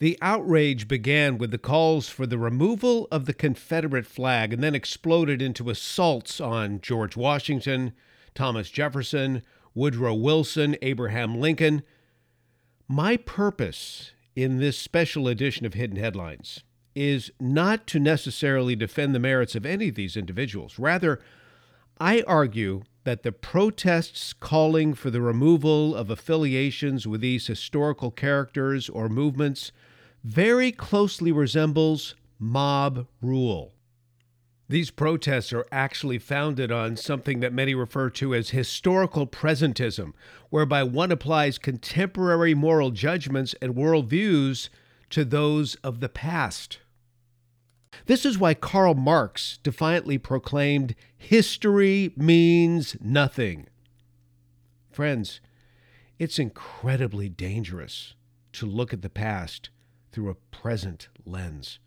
The outrage began with the calls for the removal of the Confederate flag and then exploded into assaults on George Washington, Thomas Jefferson, Woodrow Wilson, Abraham Lincoln. My purpose in this special edition of Hidden Headlines is not to necessarily defend the merits of any of these individuals. Rather, I argue that the protests calling for the removal of affiliations with these historical characters or movements very closely resembles mob rule. These protests are actually founded on something that many refer to as historical presentism, whereby one applies contemporary moral judgments and worldviews to those of the past. This is why Karl Marx defiantly proclaimed history means nothing. Friends, it's incredibly dangerous to look at the past through a present lens.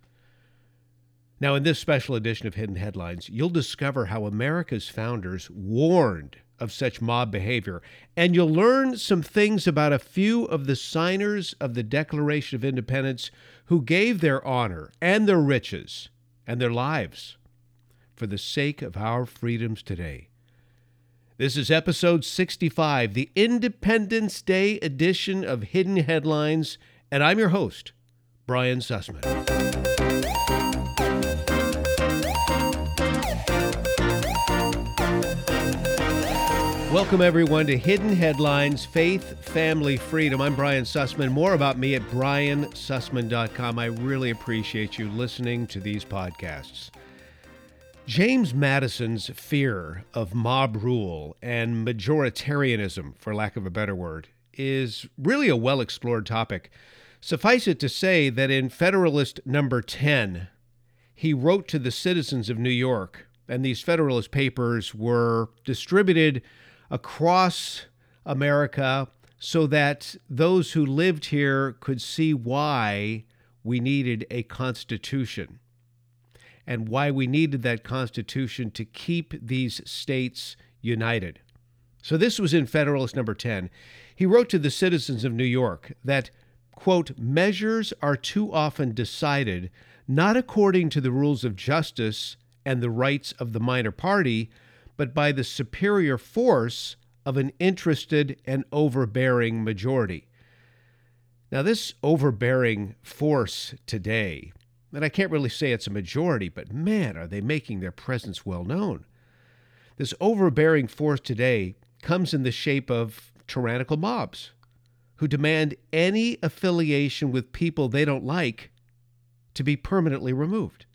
Now, in this special edition of Hidden Headlines, you'll discover how America's founders warned of such mob behavior, and you'll learn some things about a few of the signers of the Declaration of Independence who gave their honor and their riches and their lives for the sake of our freedoms today. This is episode 65, the Independence Day edition of Hidden Headlines, and I'm your host, Brian Sussman. Welcome, everyone, to Hidden Headlines Faith, Family, Freedom. I'm Brian Sussman. More about me at briansussman.com. I really appreciate you listening to these podcasts. James Madison's fear of mob rule and majoritarianism, for lack of a better word, is really a well explored topic. Suffice it to say that in Federalist number 10, he wrote to the citizens of New York, and these Federalist papers were distributed across America so that those who lived here could see why we needed a constitution and why we needed that constitution to keep these states united. So this was in Federalist number 10. He wrote to the citizens of New York that quote, measures are too often decided not according to the rules of justice and the rights of the minor party, but by the superior force of an interested and overbearing majority. Now, this overbearing force today, and I can't really say it's a majority, but man, are they making their presence well known. This overbearing force today comes in the shape of tyrannical mobs who demand any affiliation with people they don't like to be permanently removed.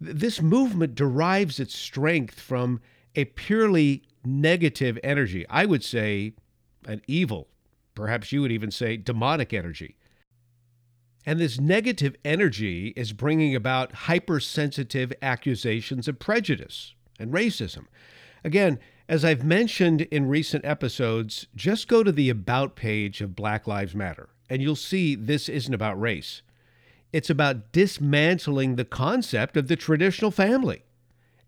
This movement derives its strength from a purely negative energy. I would say an evil, perhaps you would even say demonic energy. And this negative energy is bringing about hypersensitive accusations of prejudice and racism. Again, as I've mentioned in recent episodes, just go to the About page of Black Lives Matter, and you'll see this isn't about race. It's about dismantling the concept of the traditional family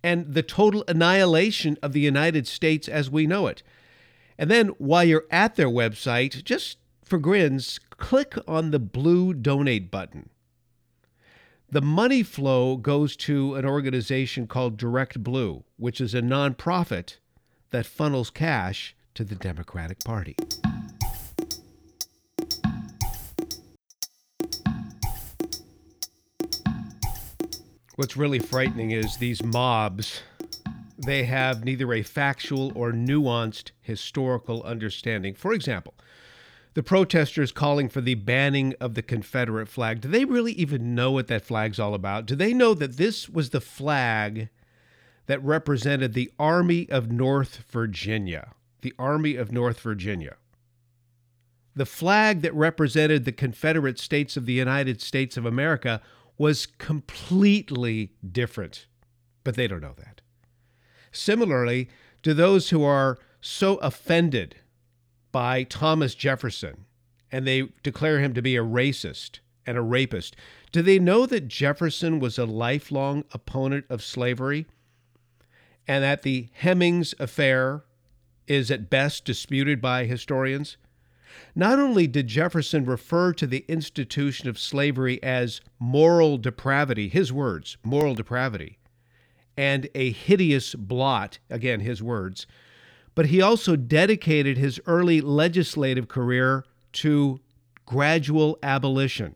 and the total annihilation of the United States as we know it. And then while you're at their website, just for grins, click on the blue donate button. The money flow goes to an organization called ActBlue, which is a nonprofit that funnels cash to the Democratic Party. What's really frightening is these mobs, they have neither a factual or nuanced historical understanding. For example, the protesters calling for the banning of the Confederate flag, do they really even know what that flag's all about? Do they know that this was the flag that represented the Army of North Virginia. The Army of North Virginia. The flag that represented the Confederate States of the United States of America was completely different, but they don't know that. Similarly, to those who are so offended by Thomas Jefferson and they declare him to be a racist and a rapist, do they know that Jefferson was a lifelong opponent of slavery? And that the Hemings affair is at best disputed by historians. Not only did Jefferson refer to the institution of slavery as moral depravity, his words, moral depravity, and a hideous blot, again, his words, but he also dedicated his early legislative career to gradual abolition.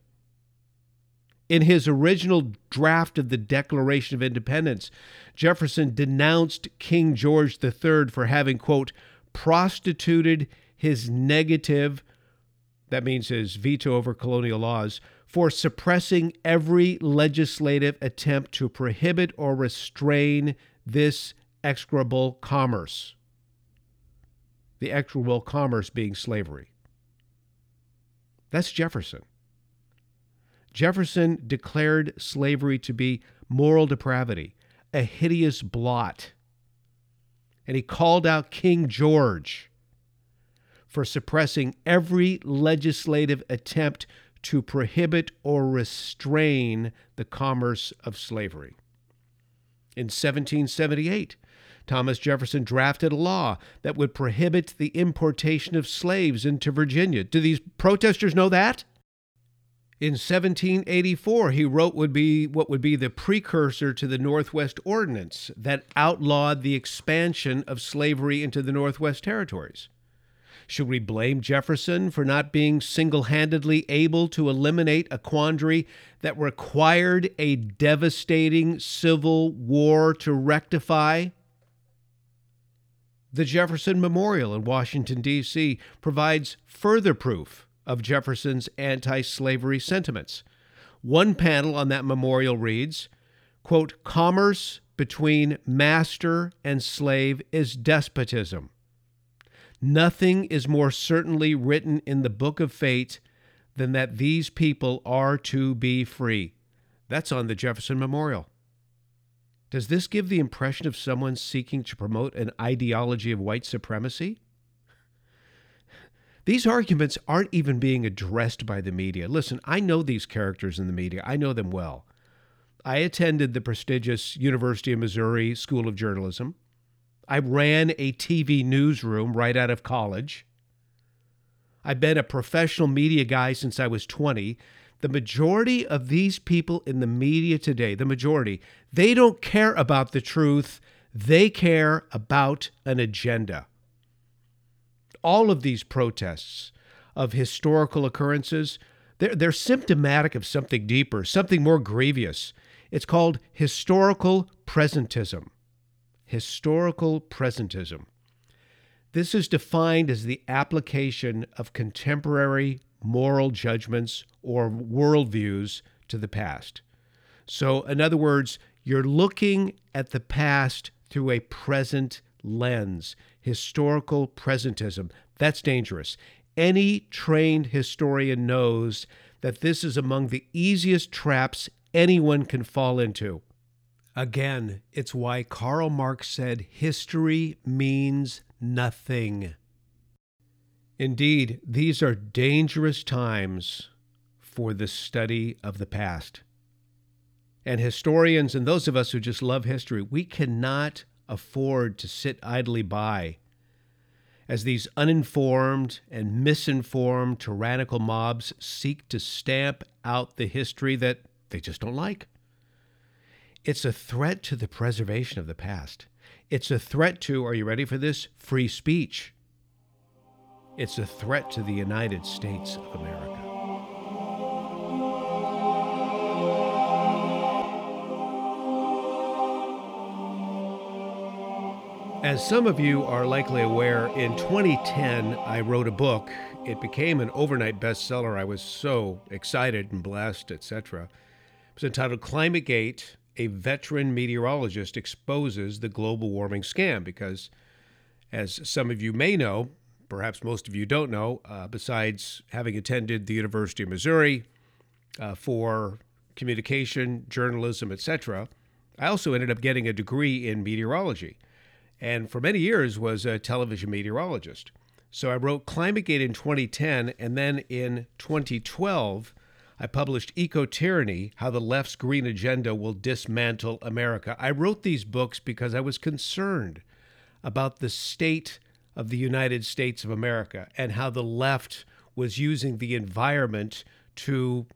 In his original draft of the Declaration of Independence, Jefferson denounced King George III for having, quote, prostituted his negative, that means his veto over colonial laws, for suppressing every legislative attempt to prohibit or restrain this execrable commerce. The execrable commerce being slavery. That's Jefferson. Jefferson declared slavery to be moral depravity, a hideous blot. And he called out King George for suppressing every legislative attempt to prohibit or restrain the commerce of slavery. In 1778, Thomas Jefferson drafted a law that would prohibit the importation of slaves into Virginia. Do these protesters know that? In 1784, he wrote would be what would be the precursor to the Northwest Ordinance that outlawed the expansion of slavery into the Northwest Territories. Should we blame Jefferson for not being single handedly able to eliminate a quandary that required a devastating civil war to rectify? The Jefferson Memorial in Washington, D.C. provides further proof of Jefferson's anti slavery sentiments. One panel on that memorial reads, quote, Commerce between master and slave is despotism. Nothing is more certainly written in the book of fate than that these people are to be free. That's on the Jefferson Memorial. Does this give the impression of someone seeking to promote an ideology of white supremacy? These arguments aren't even being addressed by the media. Listen, I know these characters in the media, I know them well. I attended the prestigious University of Missouri School of Journalism. I ran a TV newsroom right out of college. I've been a professional media guy since I was 20. The majority of these people in the media today, the majority, they don't care about the truth. They care about an agenda all of these protests of historical occurrences, they're, they're symptomatic of something deeper, something more grievous. It's called historical presentism. Historical presentism. This is defined as the application of contemporary moral judgments or worldviews to the past. So, in other words, you're looking at the past through a present lens historical presentism. That's dangerous. Any trained historian knows that this is among the easiest traps anyone can fall into. Again, it's why Karl Marx said history means nothing. Indeed, these are dangerous times for the study of the past. And historians and those of us who just love history, we cannot afford to sit idly by as these uninformed and misinformed tyrannical mobs seek to stamp out the history that they just don't like. It's a threat to the preservation of the past. It's a threat to, are you ready for this? Free speech. It's a threat to the United States of America. As some of you are likely aware, in 2010 I wrote a book. It became an overnight bestseller. I was so excited and blessed, etc. It was entitled Climate Gate A Veteran Meteorologist Exposes the Global Warming Scam. Because, as some of you may know, perhaps most of you don't know, uh, besides having attended the University of Missouri uh, for communication, journalism, etc., I also ended up getting a degree in meteorology and for many years was a television meteorologist. So I wrote ClimateGate in 2010, and then in 2012, I published Eco Tyranny How the Left's Green Agenda Will Dismantle America. I wrote these books because I was concerned about the state of the United States of America and how the left was using the environment to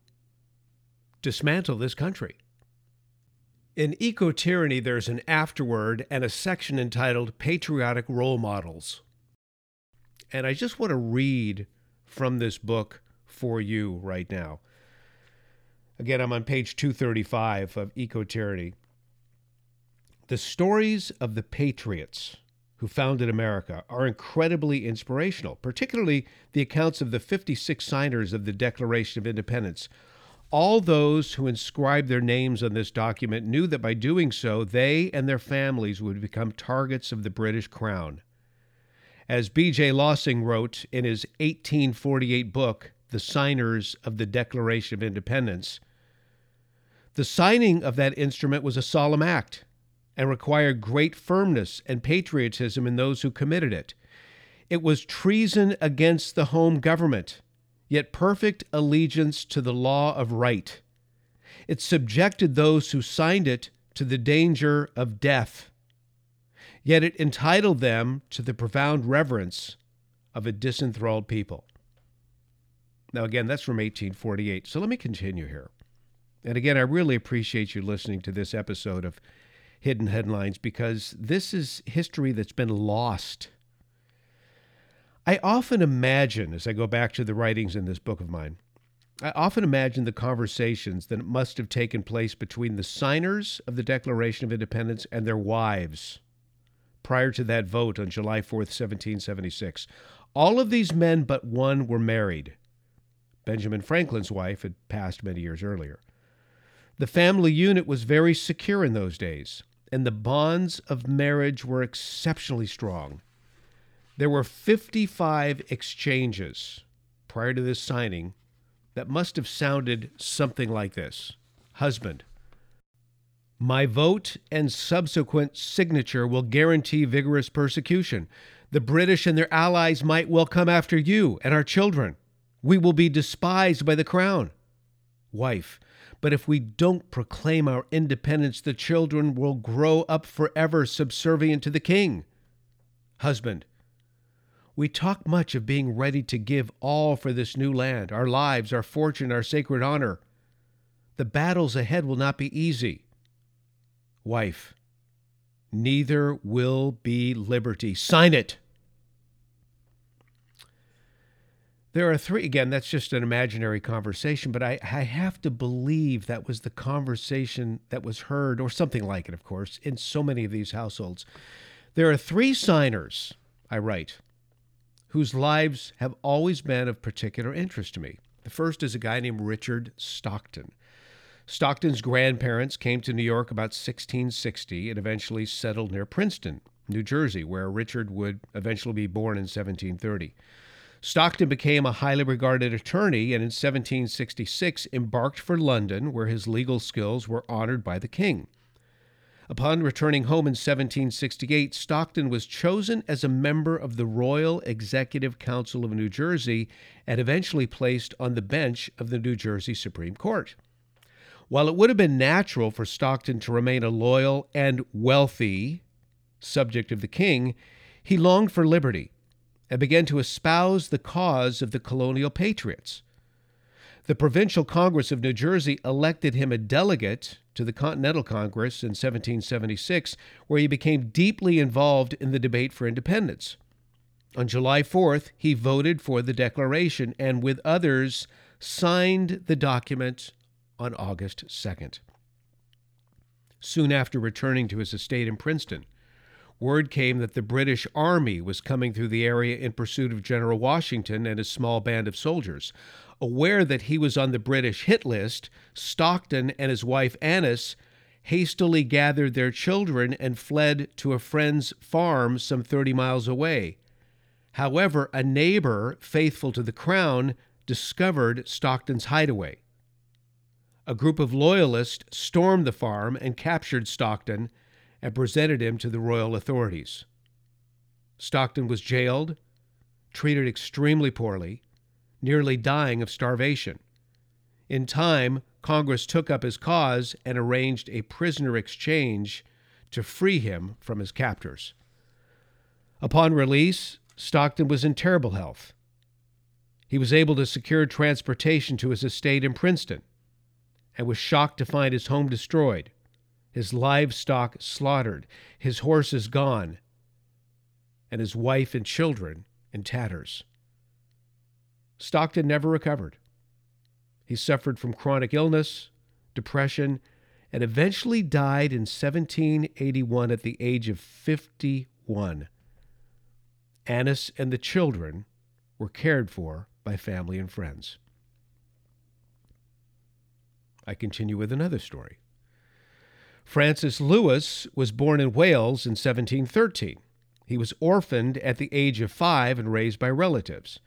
dismantle this country. In Eco Tyranny, there's an afterword and a section entitled Patriotic Role Models. And I just want to read from this book for you right now. Again, I'm on page 235 of Eco Tyranny. The stories of the patriots who founded America are incredibly inspirational, particularly the accounts of the 56 signers of the Declaration of Independence. All those who inscribed their names on this document knew that by doing so, they and their families would become targets of the British Crown. As B.J. Lossing wrote in his 1848 book, The Signers of the Declaration of Independence, the signing of that instrument was a solemn act and required great firmness and patriotism in those who committed it. It was treason against the home government, yet perfect allegiance to the law of right. It subjected those who signed it to the danger of death, yet it entitled them to the profound reverence of a disenthralled people. Now, again, that's from 1848. So let me continue here. And again, I really appreciate you listening to this episode of hidden headlines because this is history that's been lost. I often imagine, as I go back to the writings in this book of mine, I often imagine the conversations that must have taken place between the signers of the Declaration of Independence and their wives prior to that vote on July 4th, 1776. All of these men but one were married. Benjamin Franklin's wife had passed many years earlier. The family unit was very secure in those days and the bonds of marriage were exceptionally strong. There were 55 exchanges prior to this signing that must have sounded something like this Husband, my vote and subsequent signature will guarantee vigorous persecution. The British and their allies might well come after you and our children. We will be despised by the crown. Wife, but if we don't proclaim our independence, the children will grow up forever subservient to the king. Husband, we talk much of being ready to give all for this new land, our lives, our fortune, our sacred honor. The battles ahead will not be easy. Wife, neither will be liberty. Sign it. There are three, again, that's just an imaginary conversation, but I, I have to believe that was the conversation that was heard, or something like it, of course, in so many of these households. There are three signers, I write, whose lives have always been of particular interest to me. The first is a guy named Richard Stockton. Stockton's grandparents came to New York about 1660 and eventually settled near Princeton, New Jersey, where Richard would eventually be born in 1730. Stockton became a highly regarded attorney and in 1766 embarked for London, where his legal skills were honored by the king. Upon returning home in 1768, Stockton was chosen as a member of the Royal Executive Council of New Jersey and eventually placed on the bench of the New Jersey Supreme Court. While it would have been natural for Stockton to remain a loyal and wealthy subject of the king, he longed for liberty and began to espouse the cause of the colonial patriots. The Provincial Congress of New Jersey elected him a delegate to the Continental Congress in 1776, where he became deeply involved in the debate for independence. On July 4th, he voted for the Declaration and, with others, signed the document on August 2nd. Soon after returning to his estate in Princeton, word came that the British Army was coming through the area in pursuit of General Washington and his small band of soldiers. Aware that he was on the British hit list, Stockton and his wife Annis hastily gathered their children and fled to a friend's farm some 30 miles away. However, a neighbor, faithful to the crown, discovered Stockton's hideaway. A group of loyalists stormed the farm and captured Stockton and presented him to the royal authorities. Stockton was jailed, treated extremely poorly, nearly dying of starvation. In time, Congress took up his cause and arranged a prisoner exchange to free him from his captors. Upon release, Stockton was in terrible health. He was able to secure transportation to his estate in Princeton and was shocked to find his home destroyed, his livestock slaughtered, his horses gone, and his wife and children in tatters. Stockton never recovered. He suffered from chronic illness, depression, and eventually died in 1781 at the age of 51. Annis and the children were cared for by family and friends. I continue with another story. Francis Lewis was born in Wales in 1713. He was orphaned at the age of five and raised by relatives.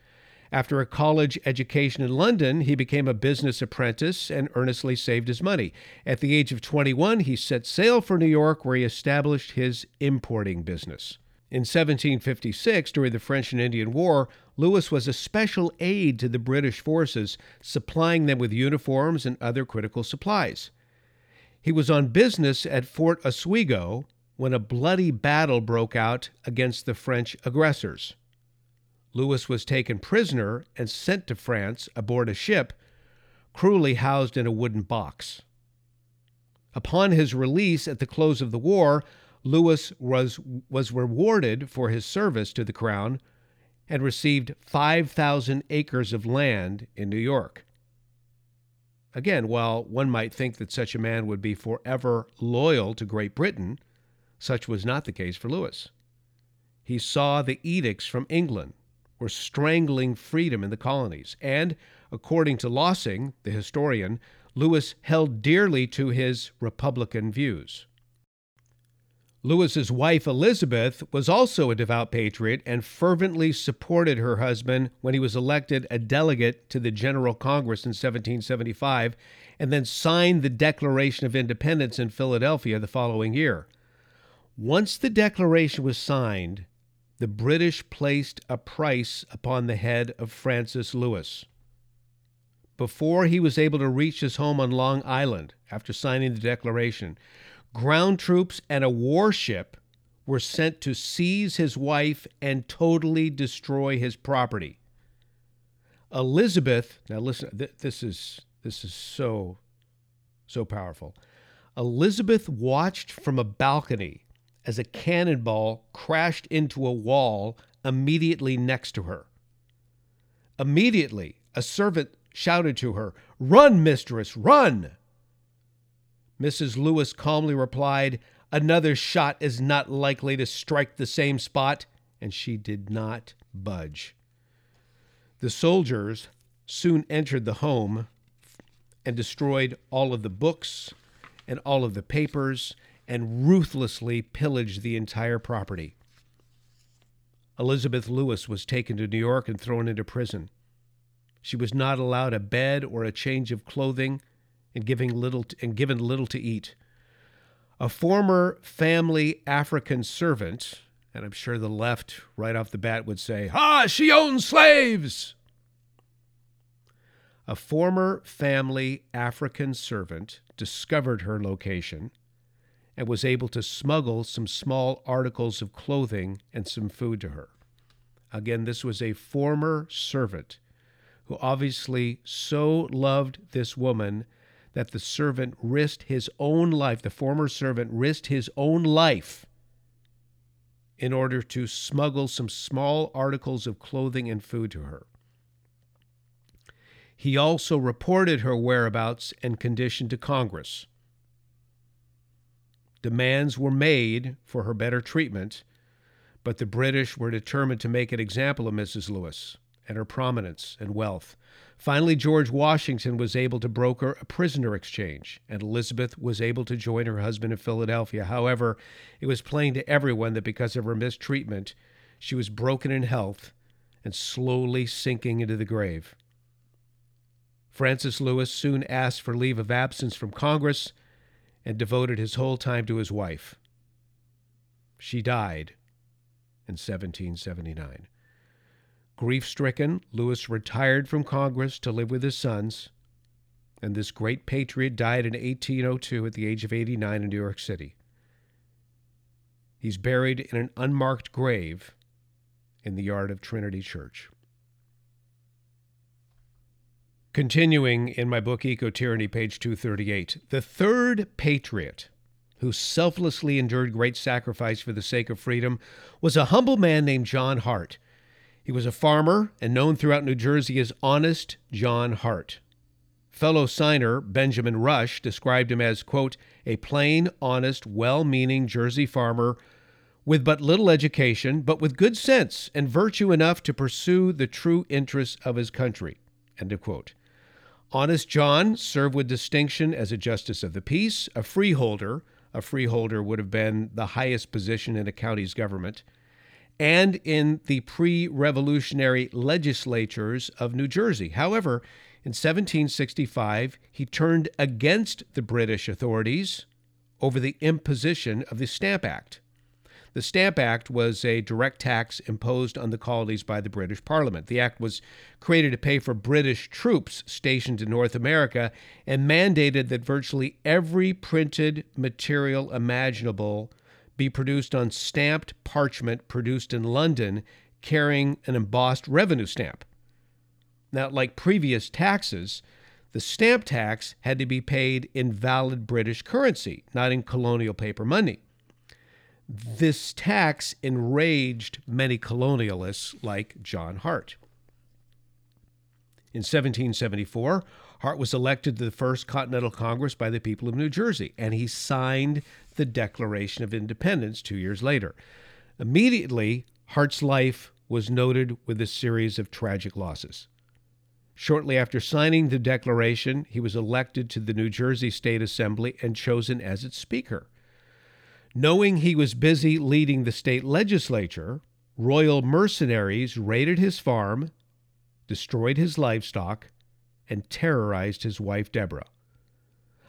After a college education in London, he became a business apprentice and earnestly saved his money. At the age of 21, he set sail for New York, where he established his importing business. In 1756, during the French and Indian War, Lewis was a special aide to the British forces, supplying them with uniforms and other critical supplies. He was on business at Fort Oswego when a bloody battle broke out against the French aggressors. Lewis was taken prisoner and sent to France aboard a ship, cruelly housed in a wooden box. Upon his release at the close of the war, Lewis was, was rewarded for his service to the crown and received 5,000 acres of land in New York. Again, while one might think that such a man would be forever loyal to Great Britain, such was not the case for Lewis. He saw the edicts from England were strangling freedom in the colonies, and, according to Lossing, the historian, Lewis held dearly to his Republican views. Lewis's wife Elizabeth was also a devout patriot and fervently supported her husband when he was elected a delegate to the General Congress in 1775 and then signed the Declaration of Independence in Philadelphia the following year. Once the declaration was signed, the British placed a price upon the head of Francis Lewis. Before he was able to reach his home on Long Island after signing the declaration, ground troops and a warship were sent to seize his wife and totally destroy his property. Elizabeth, now listen, th- this is this is so so powerful. Elizabeth watched from a balcony as a cannonball crashed into a wall immediately next to her. Immediately, a servant shouted to her, Run, mistress, run! Mrs. Lewis calmly replied, Another shot is not likely to strike the same spot, and she did not budge. The soldiers soon entered the home and destroyed all of the books and all of the papers and ruthlessly pillaged the entire property. Elizabeth Lewis was taken to New York and thrown into prison. She was not allowed a bed or a change of clothing and giving little to, and given little to eat. A former family African servant, and I'm sure the left right off the bat would say, "Ah, she owns slaves." A former family African servant discovered her location and was able to smuggle some small articles of clothing and some food to her. Again, this was a former servant who obviously so loved this woman that the servant risked his own life, the former servant risked his own life in order to smuggle some small articles of clothing and food to her. He also reported her whereabouts and condition to Congress. Demands were made for her better treatment, but the British were determined to make an example of Mrs. Lewis and her prominence and wealth. Finally, George Washington was able to broker a prisoner exchange, and Elizabeth was able to join her husband in Philadelphia. However, it was plain to everyone that because of her mistreatment, she was broken in health and slowly sinking into the grave. Francis Lewis soon asked for leave of absence from Congress and devoted his whole time to his wife. She died in 1779. Grief stricken, Lewis retired from Congress to live with his sons, and this great patriot died in 1802 at the age of 89 in New York City. He's buried in an unmarked grave in the yard of Trinity Church. Continuing in my book, Eco Tyranny, page 238, the third patriot who selflessly endured great sacrifice for the sake of freedom was a humble man named John Hart. He was a farmer and known throughout New Jersey as Honest John Hart. Fellow signer Benjamin Rush described him as, quote, a plain, honest, well meaning Jersey farmer with but little education, but with good sense and virtue enough to pursue the true interests of his country. End of quote. Honest John served with distinction as a justice of the peace, a freeholder. A freeholder would have been the highest position in a county's government, and in the pre revolutionary legislatures of New Jersey. However, in 1765, he turned against the British authorities over the imposition of the Stamp Act. The Stamp Act was a direct tax imposed on the colonies by the British Parliament. The act was created to pay for British troops stationed in North America and mandated that virtually every printed material imaginable be produced on stamped parchment produced in London carrying an embossed revenue stamp. Now, like previous taxes, the stamp tax had to be paid in valid British currency, not in colonial paper money. This tax enraged many colonialists like John Hart. In 1774, Hart was elected to the First Continental Congress by the people of New Jersey, and he signed the Declaration of Independence two years later. Immediately, Hart's life was noted with a series of tragic losses. Shortly after signing the Declaration, he was elected to the New Jersey State Assembly and chosen as its Speaker. Knowing he was busy leading the state legislature, royal mercenaries raided his farm, destroyed his livestock, and terrorized his wife, Deborah.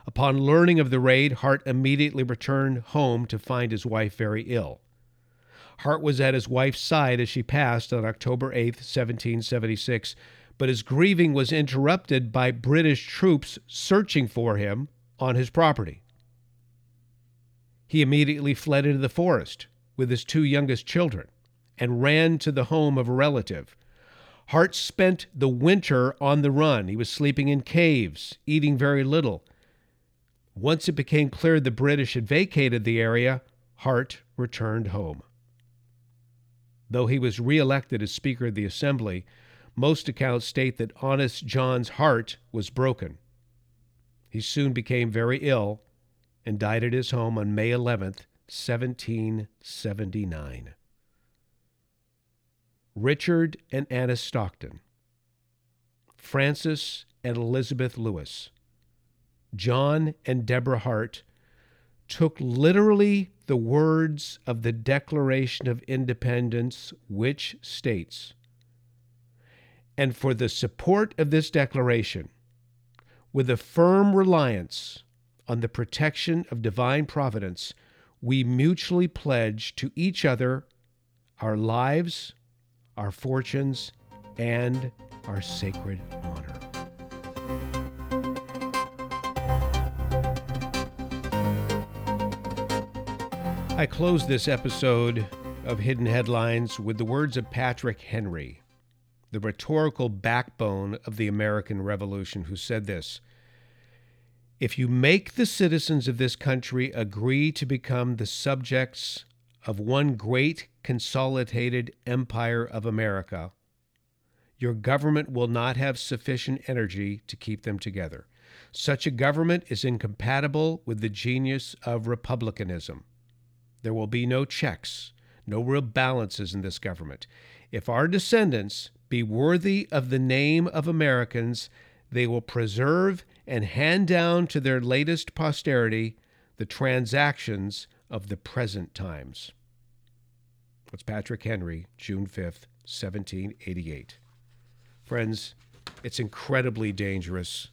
Upon learning of the raid, Hart immediately returned home to find his wife very ill. Hart was at his wife's side as she passed on October 8, 1776, but his grieving was interrupted by British troops searching for him on his property. He immediately fled into the forest with his two youngest children and ran to the home of a relative. Hart spent the winter on the run. He was sleeping in caves, eating very little. Once it became clear the British had vacated the area, Hart returned home. Though he was reelected as Speaker of the Assembly, most accounts state that Honest John's heart was broken. He soon became very ill and died at his home on May 11th, 1779. Richard and Anna Stockton, Francis and Elizabeth Lewis, John and Deborah Hart took literally the words of the Declaration of Independence, which states, and for the support of this declaration, with a firm reliance on the protection of divine providence, we mutually pledge to each other our lives, our fortunes, and our sacred honor. I close this episode of Hidden Headlines with the words of Patrick Henry, the rhetorical backbone of the American Revolution, who said this if you make the citizens of this country agree to become the subjects of one great consolidated empire of America, your government will not have sufficient energy to keep them together. Such a government is incompatible with the genius of republicanism. There will be no checks, no real balances in this government. If our descendants be worthy of the name of Americans, they will preserve and hand down to their latest posterity the transactions of the present times. That's Patrick Henry, June 5th, 1788. Friends, it's incredibly dangerous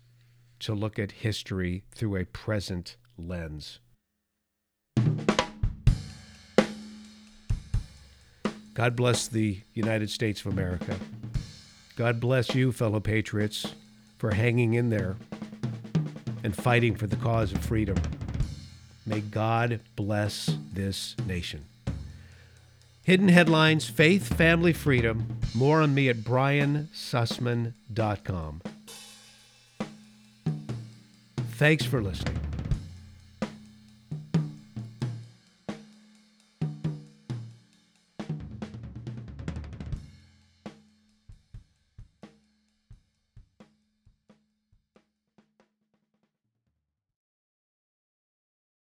to look at history through a present lens. God bless the United States of America. God bless you, fellow patriots for hanging in there and fighting for the cause of freedom. May God bless this nation. Hidden Headlines Faith, Family, Freedom. More on me at briansussman.com. Thanks for listening.